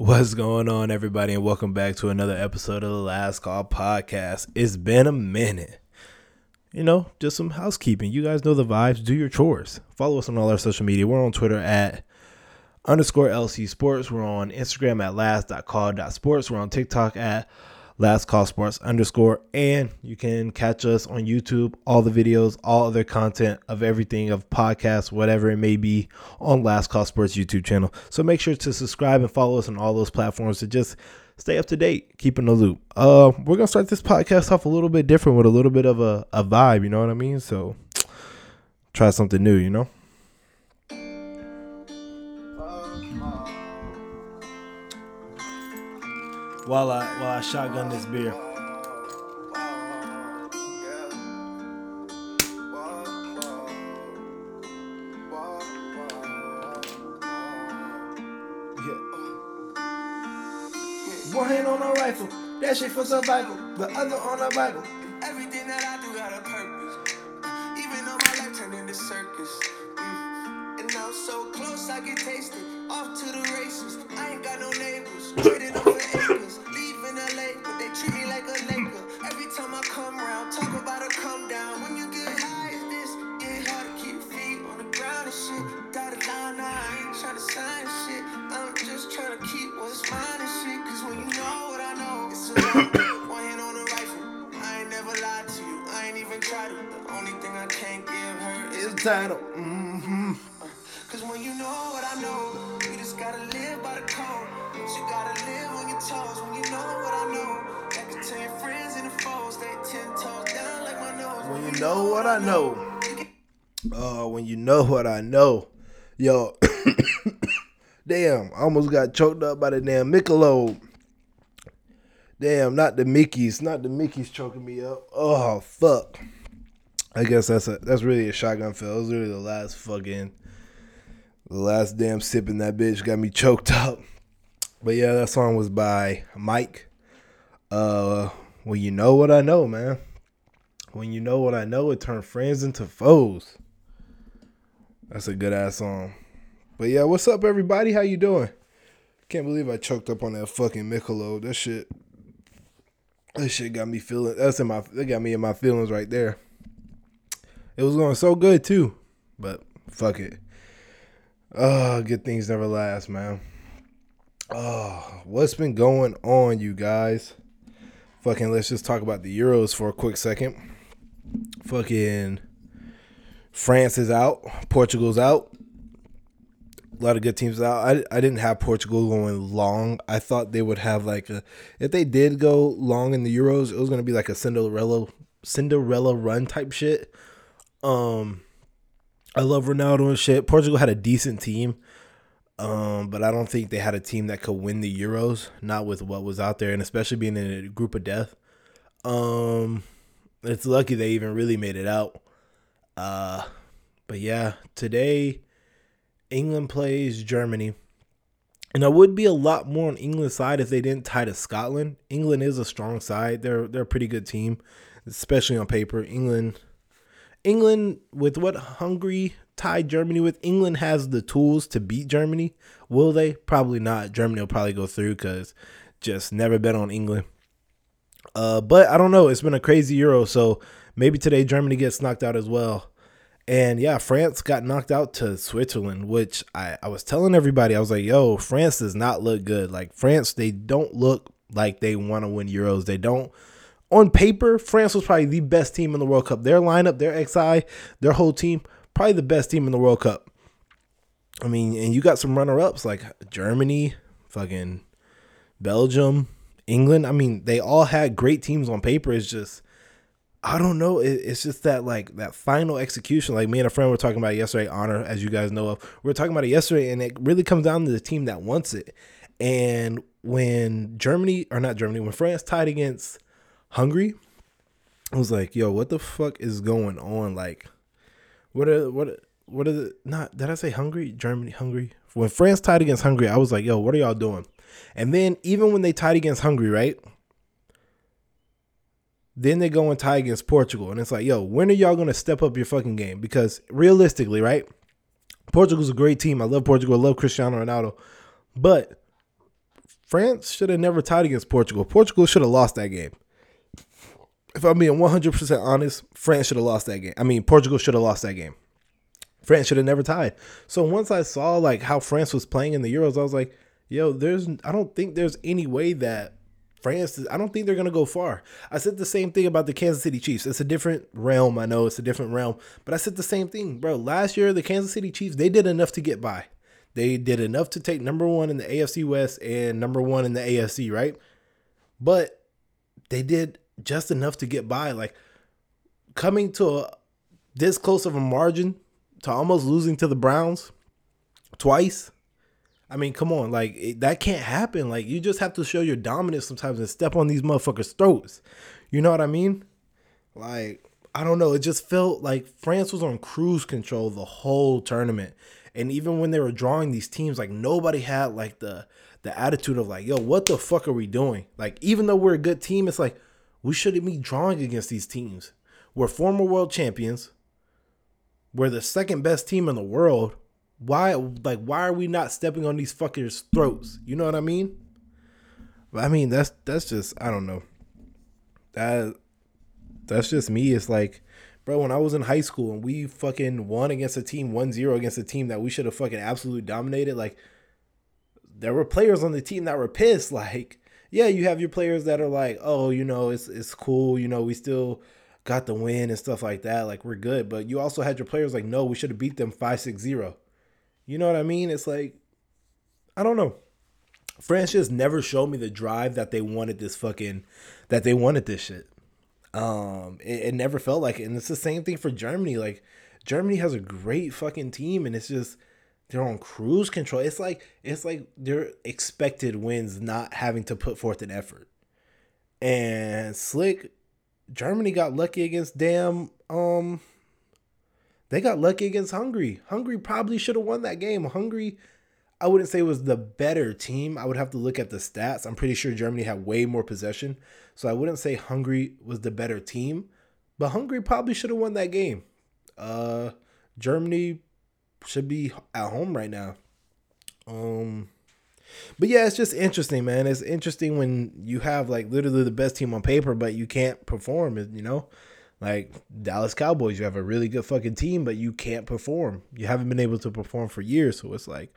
What's going on, everybody, and welcome back to another episode of the Last Call Podcast. It's been a minute. You know, just some housekeeping. You guys know the vibes. Do your chores. Follow us on all our social media. We're on Twitter at underscore LC Sports. We're on Instagram at last.call.sports. We're on TikTok at last call sports underscore and you can catch us on youtube. All the videos all other content of everything of podcasts whatever it may be on last call sports youtube channel. So make sure to subscribe and follow us on all those platforms to just stay up to date keep in the loop. Uh we're gonna start this podcast off a little bit different with a little bit of a, a vibe you know what i mean? So try something new you know while I while I shotgun this beer. Yeah. One hand on a rifle, that shit for survival. The other on a Bible. Trying to sign shit. I'm just trying to keep what's mine and shit. Cause when you know what I know, it's a. One hand on the rifle. I ain't never lied to you. I ain't even tried to. The only thing I can't give her is It's title. Mm-hmm. Cause when you know what I know, you just gotta live by the code. You gotta live on your toes when you know what I know. Your friends into foes. They ten toes down like my nose. When you know what I know. Oh, when you know what I know. Yo, damn, I almost got choked up by the damn Michelob. Damn, not the Mickeys, not the Mickeys choking me up. Oh fuck. I guess that's a that's really a shotgun fill. It was really the last fucking the last damn sip in that bitch got me choked up. But yeah, that song was by Mike. Uh when you know what I know, man. When you know what I know, it turned friends into foes. That's a good ass song. But yeah, what's up, everybody? How you doing? Can't believe I choked up on that fucking Michelob. That shit. That shit got me feeling. That's in my. That got me in my feelings right there. It was going so good too, but fuck it. Oh, good things never last, man. Oh, what's been going on, you guys? Fucking, let's just talk about the Euros for a quick second. Fucking France is out. Portugal's out. A lot of good teams out. I, I didn't have Portugal going long. I thought they would have like a if they did go long in the Euros, it was gonna be like a Cinderella Cinderella run type shit. Um I love Ronaldo and shit. Portugal had a decent team. Um, but I don't think they had a team that could win the Euros, not with what was out there, and especially being in a group of death. Um, it's lucky they even really made it out. Uh, but yeah, today England plays Germany. And I would be a lot more on England's side if they didn't tie to Scotland. England is a strong side. They're they're a pretty good team, especially on paper. England England with what Hungary tied Germany with, England has the tools to beat Germany. Will they? Probably not. Germany will probably go through cuz just never bet on England. Uh, but I don't know. It's been a crazy Euro, so maybe today Germany gets knocked out as well. And yeah, France got knocked out to Switzerland, which I, I was telling everybody, I was like, yo, France does not look good. Like, France, they don't look like they want to win Euros. They don't. On paper, France was probably the best team in the World Cup. Their lineup, their XI, their whole team, probably the best team in the World Cup. I mean, and you got some runner ups like Germany, fucking Belgium, England. I mean, they all had great teams on paper. It's just, I don't know. It, it's just that like that final execution. Like me and a friend were talking about it yesterday. Honor, as you guys know of, we were talking about it yesterday, and it really comes down to the team that wants it. And when Germany or not Germany, when France tied against Hungary, I was like, "Yo, what the fuck is going on? Like, what are what what are the not? Did I say Hungary? Germany, Hungary? When France tied against Hungary, I was like, "Yo, what are y'all doing?" And then even when they tied against Hungary, right? Then they go and tie against Portugal, and it's like, yo, when are y'all gonna step up your fucking game? Because realistically, right? Portugal's a great team. I love Portugal. I love Cristiano Ronaldo, but France should have never tied against Portugal. Portugal should have lost that game. If I'm being 100% honest, France should have lost that game. I mean, Portugal should have lost that game. France should have never tied. So once I saw like how France was playing in the Euros, I was like, yo, there's I don't think there's any way that France I don't think they're gonna go far. I said the same thing about the Kansas City Chiefs. It's a different realm. I know it's a different realm, but I said the same thing, bro. Last year, the Kansas City Chiefs, they did enough to get by. They did enough to take number one in the AFC West and number one in the AFC, right? But they did just enough to get by. Like coming to a, this close of a margin to almost losing to the Browns twice. I mean, come on, like it, that can't happen. Like you just have to show your dominance sometimes and step on these motherfuckers' throats. You know what I mean? Like I don't know. It just felt like France was on cruise control the whole tournament. And even when they were drawing these teams, like nobody had like the the attitude of like, yo, what the fuck are we doing? Like, even though we're a good team, it's like we shouldn't be drawing against these teams. We're former world champions. We're the second best team in the world. Why like why are we not stepping on these fuckers' throats? You know what I mean? I mean that's that's just I don't know. That that's just me. It's like bro, when I was in high school and we fucking won against a team 1-0 against a team that we should have fucking absolutely dominated, like there were players on the team that were pissed. Like, yeah, you have your players that are like, oh, you know, it's it's cool, you know, we still got the win and stuff like that. Like, we're good. But you also had your players like, no, we should have beat them 5-6-0. You know what I mean? It's like, I don't know. France just never showed me the drive that they wanted this fucking that they wanted this shit. Um, it, it never felt like it. And it's the same thing for Germany. Like Germany has a great fucking team, and it's just they're on cruise control. It's like it's like their expected wins not having to put forth an effort. And slick Germany got lucky against damn um they got lucky against Hungary. Hungary probably should have won that game. Hungary I wouldn't say was the better team. I would have to look at the stats. I'm pretty sure Germany had way more possession. So I wouldn't say Hungary was the better team, but Hungary probably should have won that game. Uh Germany should be at home right now. Um but yeah, it's just interesting, man. It's interesting when you have like literally the best team on paper, but you can't perform, you know? Like Dallas Cowboys, you have a really good fucking team, but you can't perform. You haven't been able to perform for years. So it's like,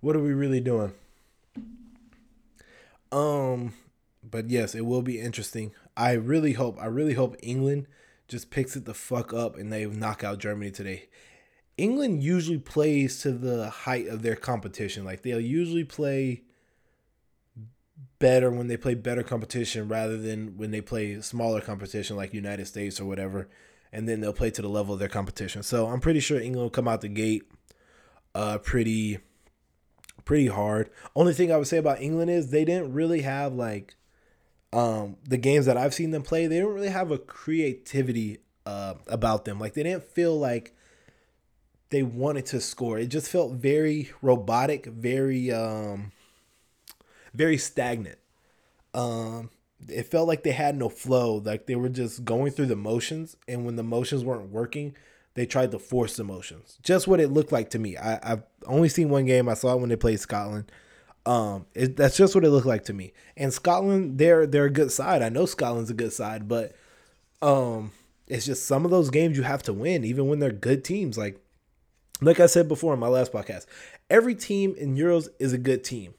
what are we really doing? Um, but yes, it will be interesting. I really hope, I really hope England just picks it the fuck up and they knock out Germany today. England usually plays to the height of their competition. Like they'll usually play better when they play better competition rather than when they play smaller competition like United States or whatever. And then they'll play to the level of their competition. So I'm pretty sure England will come out the gate uh pretty pretty hard. Only thing I would say about England is they didn't really have like um the games that I've seen them play, they didn't really have a creativity uh about them. Like they didn't feel like they wanted to score. It just felt very robotic, very um very stagnant. Um it felt like they had no flow, like they were just going through the motions and when the motions weren't working, they tried to force the motions. Just what it looked like to me. I, I've only seen one game. I saw it when they played Scotland. Um, it, that's just what it looked like to me. And Scotland, they're they're a good side. I know Scotland's a good side, but um, it's just some of those games you have to win, even when they're good teams. Like like I said before in my last podcast, every team in Euros is a good team.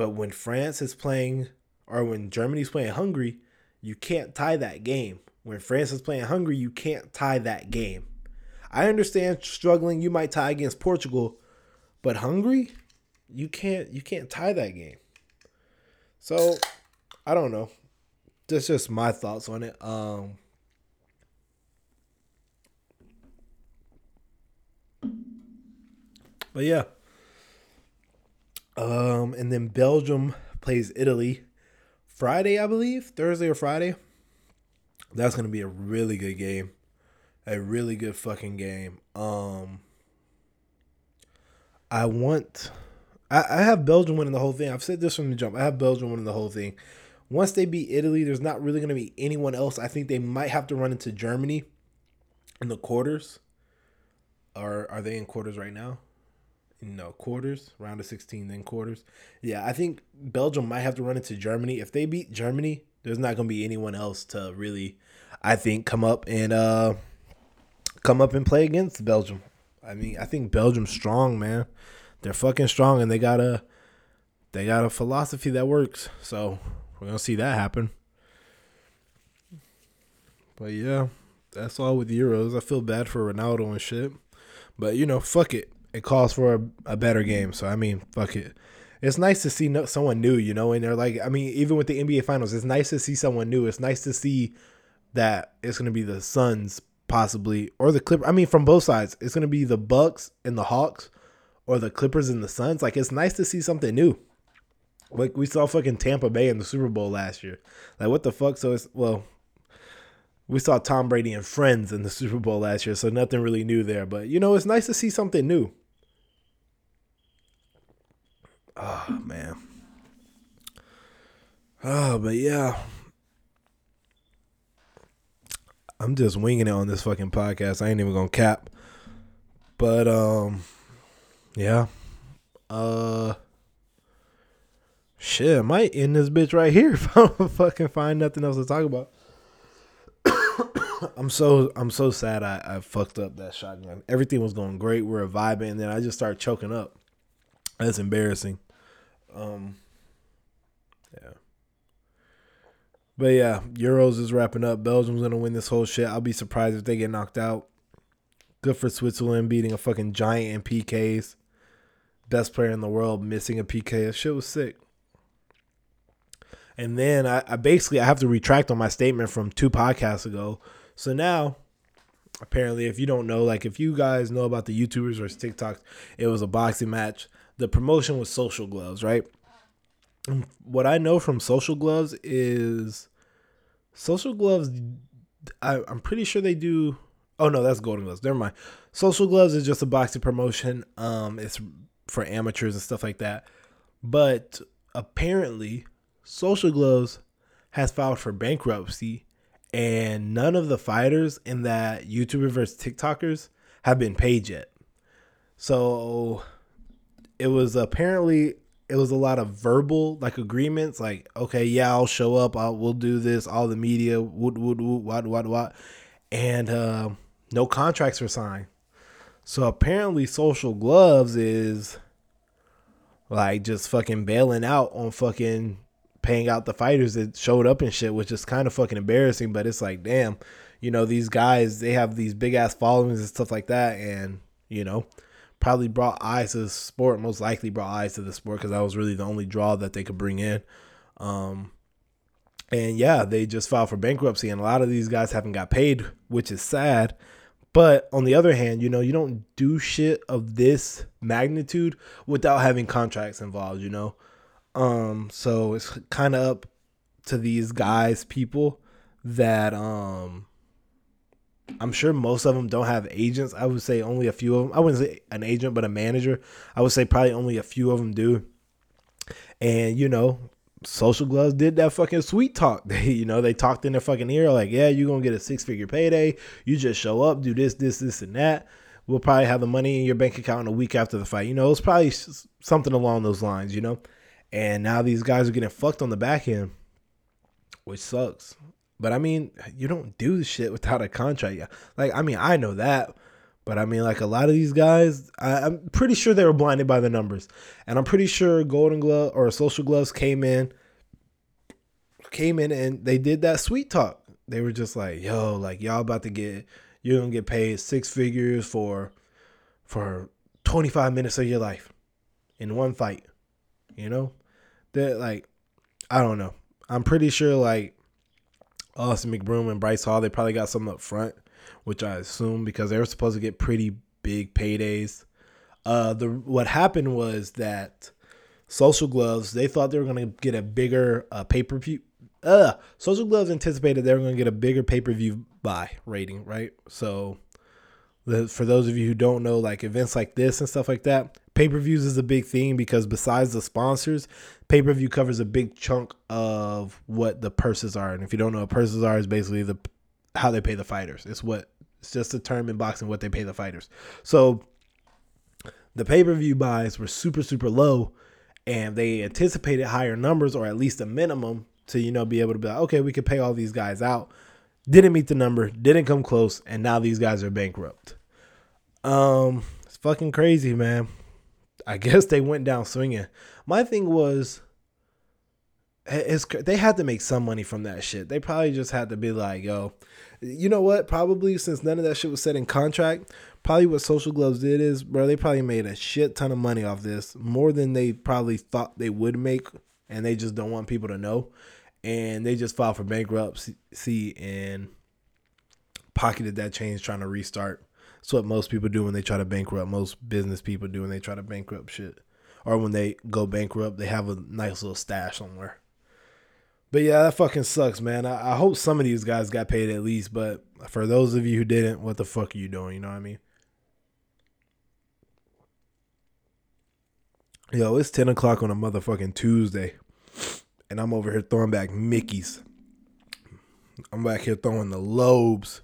But when France is playing or when Germany's playing Hungary, you can't tie that game. When France is playing Hungary, you can't tie that game. I understand struggling, you might tie against Portugal, but Hungary, you can't you can't tie that game. So, I don't know. That's just my thoughts on it. Um But yeah. Um, and then Belgium plays Italy Friday, I believe, Thursday or Friday. That's gonna be a really good game, a really good fucking game. Um, I want, I, I have Belgium winning the whole thing. I've said this from the jump. I have Belgium winning the whole thing. Once they beat Italy, there's not really gonna be anyone else. I think they might have to run into Germany in the quarters. Are are they in quarters right now? You know quarters, round of sixteen, then quarters. Yeah, I think Belgium might have to run into Germany. If they beat Germany, there's not gonna be anyone else to really, I think, come up and uh come up and play against Belgium. I mean, I think Belgium's strong, man. They're fucking strong, and they got a they got a philosophy that works. So we're gonna see that happen. But yeah, that's all with Euros. I feel bad for Ronaldo and shit, but you know, fuck it. It calls for a, a better game. So I mean, fuck it. It's nice to see no, someone new, you know, and they're like, I mean, even with the NBA Finals, it's nice to see someone new. It's nice to see that it's gonna be the Suns possibly or the Clippers. I mean, from both sides, it's gonna be the Bucks and the Hawks, or the Clippers and the Suns. Like, it's nice to see something new. Like we saw fucking Tampa Bay in the Super Bowl last year. Like, what the fuck? So it's well, we saw Tom Brady and friends in the Super Bowl last year, so nothing really new there. But you know, it's nice to see something new. Oh man. Oh, but yeah. I'm just winging it on this fucking podcast. I ain't even gonna cap. But um yeah. Uh shit, I might end this bitch right here if I don't fucking find nothing else to talk about. I'm so I'm so sad I, I fucked up that shotgun. Everything was going great. We are vibing, and then I just started choking up. That's embarrassing. Um, yeah. But yeah, Euros is wrapping up. Belgium's gonna win this whole shit. I'll be surprised if they get knocked out. Good for Switzerland beating a fucking giant in PKs. Best player in the world missing a PK. That shit was sick. And then I, I basically I have to retract on my statement from two podcasts ago. So now apparently if you don't know like if you guys know about the youtubers or tiktoks it was a boxing match the promotion was social gloves right? What i know from social gloves is social gloves I, i'm pretty sure they do oh no that's golden gloves. Never mind. Social gloves is just a boxing promotion. Um it's for amateurs and stuff like that. But apparently social gloves has filed for bankruptcy and none of the fighters in that YouTuber versus TikTokers have been paid yet. So it was apparently it was a lot of verbal like agreements, like okay, yeah, I'll show up, I'll we'll do this, all the media, would would would what what what, and uh, no contracts were signed. So apparently, Social Gloves is like just fucking bailing out on fucking paying out the fighters that showed up and shit, which is kind of fucking embarrassing. But it's like, damn, you know, these guys they have these big ass followings and stuff like that, and you know, probably brought eyes to the sport. Most likely brought eyes to the sport because that was really the only draw that they could bring in. Um, and yeah, they just filed for bankruptcy, and a lot of these guys haven't got paid, which is sad. But on the other hand, you know, you don't do shit of this magnitude without having contracts involved, you know. Um, so it's kind of up to these guys, people that um I'm sure most of them don't have agents. I would say only a few of them. I wouldn't say an agent, but a manager. I would say probably only a few of them do. And you know, Social Gloves did that fucking sweet talk. They, you know, they talked in their fucking ear like, "Yeah, you're gonna get a six figure payday. You just show up, do this, this, this, and that. We'll probably have the money in your bank account in a week after the fight." You know, it's probably something along those lines. You know, and now these guys are getting fucked on the back end, which sucks. But I mean, you don't do shit without a contract. Yeah. Like, I mean, I know that. But I mean, like a lot of these guys, I, am pretty sure they were blinded by the numbers. And I'm pretty sure Golden Glove or Social Gloves came in, came in and they did that sweet talk. They were just like, yo, like y'all about to get, you're gonna get paid six figures for, for 25 minutes of your life in one fight, you know? that like I don't know. I'm pretty sure like Austin McBroom and Bryce Hall, they probably got something up front, which I assume because they were supposed to get pretty big paydays. Uh, the what happened was that Social Gloves they thought they were gonna get a bigger uh, pay per view. Uh, Social Gloves anticipated they were gonna get a bigger pay per view buy rating, right? So, the, for those of you who don't know, like events like this and stuff like that, pay per views is a big thing because besides the sponsors, pay per view covers a big chunk of what the purses are. And if you don't know what purses are, is basically the how they pay the fighters. It's what it's just a term in boxing what they pay the fighters. So the pay per view buys were super super low, and they anticipated higher numbers or at least a minimum to you know be able to be like, okay, we could pay all these guys out. Didn't meet the number, didn't come close, and now these guys are bankrupt. Um, it's fucking crazy, man. I guess they went down swinging. My thing was, it's, they had to make some money from that shit. They probably just had to be like, yo, you know what? Probably since none of that shit was set in contract, probably what Social Gloves did is, bro, they probably made a shit ton of money off this, more than they probably thought they would make, and they just don't want people to know. And they just filed for bankruptcy and pocketed that change trying to restart. That's what most people do when they try to bankrupt. Most business people do when they try to bankrupt shit. Or when they go bankrupt, they have a nice little stash somewhere. But yeah, that fucking sucks, man. I, I, hope some of these guys got paid at least, but for those of you who didn't, what the fuck are you doing? You know what I mean? Yo, it's 10 o'clock on a motherfucking Tuesday, and I'm over here throwing back Mickey's. I'm back here throwing the lobes.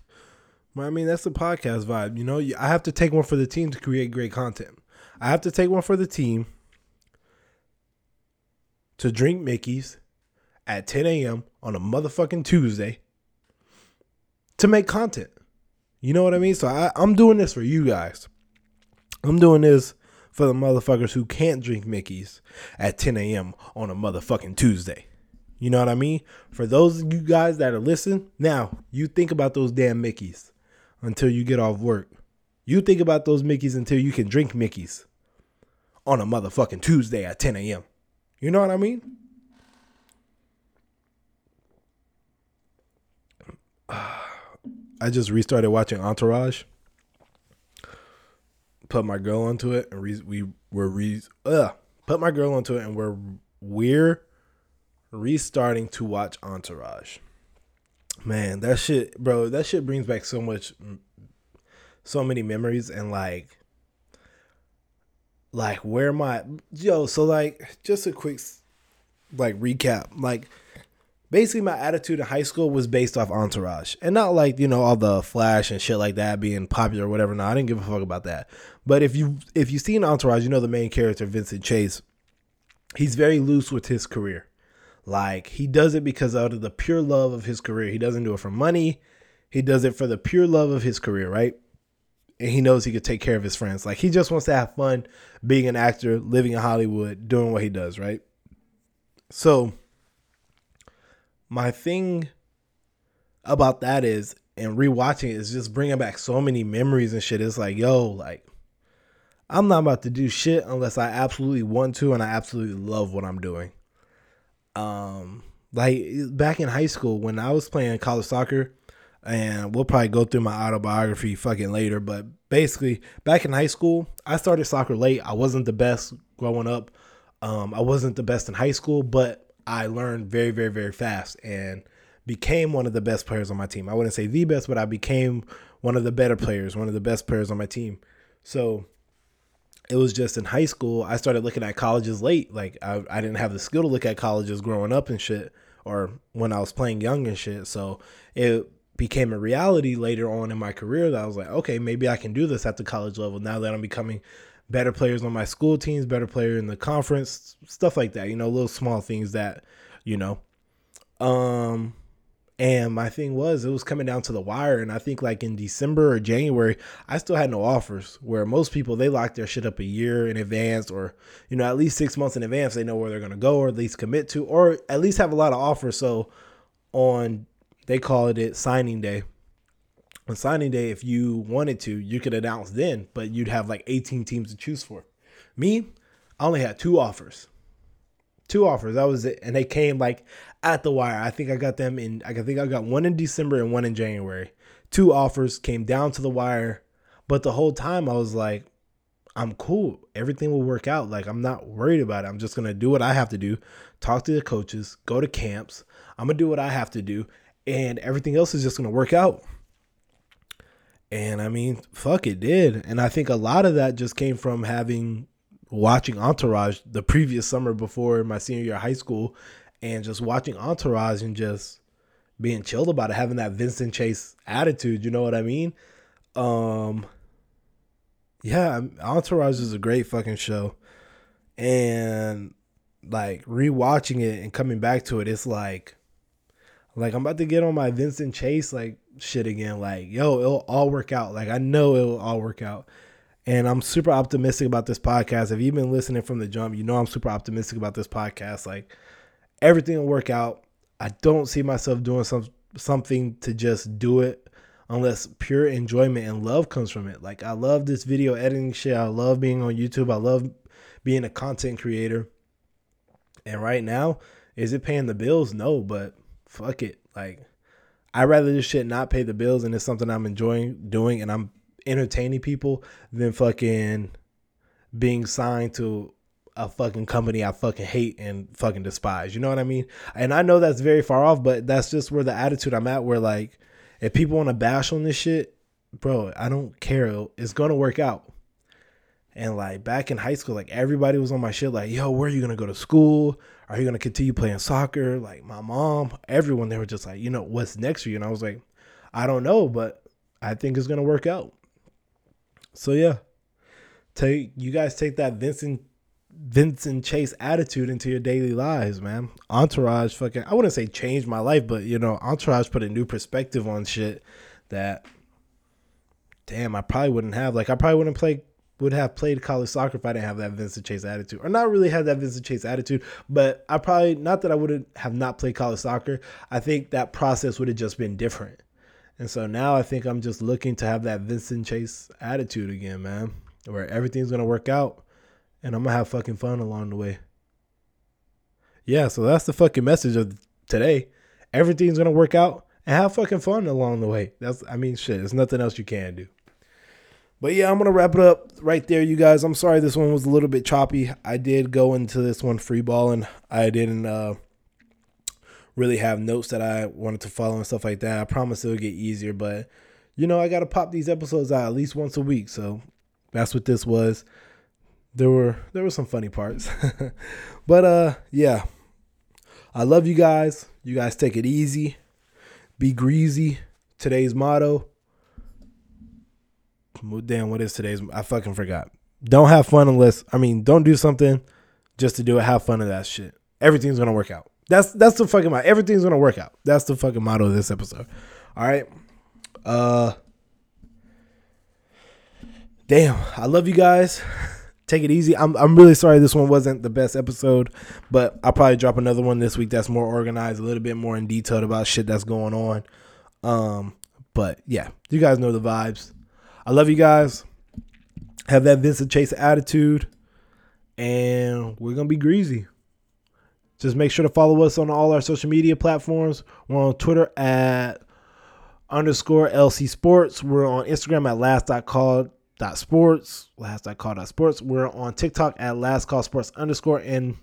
I mean, that's the podcast vibe. You know, I have to take one for the team to create great content. I have to take one for the team to drink Mickey's at 10 a.m. on a motherfucking Tuesday to make content. You know what I mean? So I, I'm doing this for you guys. I'm doing this for the motherfuckers who can't drink Mickey's at 10 a.m. on a motherfucking Tuesday. You know what I mean? For those of you guys that are listening, now you think about those damn Mickey's until you get off work. You think about those Mickey's until you can drink Mickey's on a motherfucking Tuesday at 10 a.m. You know what I mean? I just restarted watching Entourage. Put my girl onto it, and re- we were re uh, put my girl onto it, and we're we're restarting to watch Entourage. Man, that shit, bro, that shit brings back so much, so many memories, and like, like where my yo. So like, just a quick like recap, like basically my attitude in high school was based off Entourage, and not like you know all the Flash and shit like that being popular or whatever. No, I didn't give a fuck about that. But if you if you see an Entourage, you know the main character Vincent Chase. He's very loose with his career. Like he does it because out of the pure love of his career. He doesn't do it for money. He does it for the pure love of his career, right? And he knows he could take care of his friends. Like he just wants to have fun being an actor, living in Hollywood, doing what he does, right? So my thing about that is and rewatching it is just bringing back so many memories and shit. It's like, yo, like I'm not about to do shit unless I absolutely want to and I absolutely love what I'm doing. Um like back in high school when I was playing college soccer and we'll probably go through my autobiography fucking later, but basically back in high school, I started soccer late. I wasn't the best growing up. Um I wasn't the best in high school, but I learned very, very, very fast and became one of the best players on my team. I wouldn't say the best, but I became one of the better players, one of the best players on my team. So it was just in high school, I started looking at colleges late. Like I, I didn't have the skill to look at colleges growing up and shit, or when I was playing young and shit. So it became a reality later on in my career that I was like, okay, maybe I can do this at the college level now that I'm becoming better players on my school teams, better player in the conference, stuff like that. You know, little small things that, you know. Um and my thing was it was coming down to the wire and I think like in December or January, I still had no offers where most people they lock their shit up a year in advance or you know, at least 6 months in advance they know where they're going to go or at least commit to or at least have a lot of offers so on they call it it signing day on signing day, if you wanted to, you could announce then, but you'd have like 18 teams to choose for. Me, I only had two offers. Two offers. That was it. And they came like at the wire. I think I got them in I think I got one in December and one in January. Two offers came down to the wire. But the whole time I was like, I'm cool. Everything will work out. Like I'm not worried about it. I'm just gonna do what I have to do. Talk to the coaches, go to camps. I'm gonna do what I have to do, and everything else is just gonna work out. And I mean, fuck, it did. And I think a lot of that just came from having watching Entourage the previous summer before my senior year of high school and just watching Entourage and just being chilled about it, having that Vincent Chase attitude, you know what I mean? Um yeah, Entourage is a great fucking show, and like rewatching it and coming back to it, it's like, like I'm about to get on my Vincent Chase like shit again. Like, yo, it'll all work out. Like I know it'll all work out. And I'm super optimistic about this podcast. If you've been listening from the jump, you know I'm super optimistic about this podcast. Like everything will work out. I don't see myself doing some something to just do it unless pure enjoyment and love comes from it. Like I love this video editing shit. I love being on YouTube. I love being a content creator. And right now, is it paying the bills? No, but fuck it. Like I'd rather this shit not pay the bills and it's something I'm enjoying doing and I'm entertaining people than fucking being signed to a fucking company I fucking hate and fucking despise. You know what I mean? And I know that's very far off, but that's just where the attitude I'm at. Where like, if people want to bash on this shit, bro, I don't care. It's gonna work out. And like back in high school, like everybody was on my shit, like, yo, where are you gonna go to school? Are you gonna continue playing soccer? Like my mom, everyone, they were just like, you know, what's next for you? And I was like, I don't know, but I think it's gonna work out. So yeah. Take you guys take that Vincent Vincent Chase attitude into your daily lives, man. Entourage fucking I wouldn't say changed my life, but you know, Entourage put a new perspective on shit that damn, I probably wouldn't have. Like I probably wouldn't play would have played college soccer if I didn't have that Vincent Chase attitude. Or not really had that Vincent Chase attitude, but I probably not that I wouldn't have not played college soccer. I think that process would have just been different. And so now I think I'm just looking to have that Vincent Chase attitude again, man, where everything's gonna work out and I'm gonna have fucking fun along the way. Yeah, so that's the fucking message of today. Everything's gonna work out and have fucking fun along the way. That's I mean shit, there's nothing else you can do. But yeah, I'm gonna wrap it up right there, you guys. I'm sorry this one was a little bit choppy. I did go into this one free balling. I didn't uh really have notes that I wanted to follow and stuff like that. I promise it'll get easier, but you know, I gotta pop these episodes out at least once a week. So that's what this was there were there were some funny parts. but uh yeah. I love you guys. You guys take it easy. Be greasy. Today's motto. Damn, what is today's I fucking forgot. Don't have fun unless I mean, don't do something just to do it. Have fun of that shit. Everything's gonna work out. That's that's the fucking motto. Everything's gonna work out. That's the fucking motto of this episode. All right. Uh Damn, I love you guys take it easy. I'm I'm really sorry this one wasn't the best episode, but I'll probably drop another one this week that's more organized, a little bit more in detail about shit that's going on. Um, but yeah, you guys know the vibes. I love you guys. Have that Vincent Chase attitude, and we're gonna be greasy. Just make sure to follow us on all our social media platforms. We're on Twitter at underscore LC Sports. We're on Instagram at last.call dot sports last call sports we're on tiktok at last call sports underscore and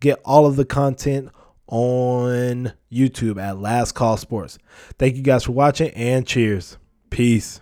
get all of the content on youtube at last call sports thank you guys for watching and cheers peace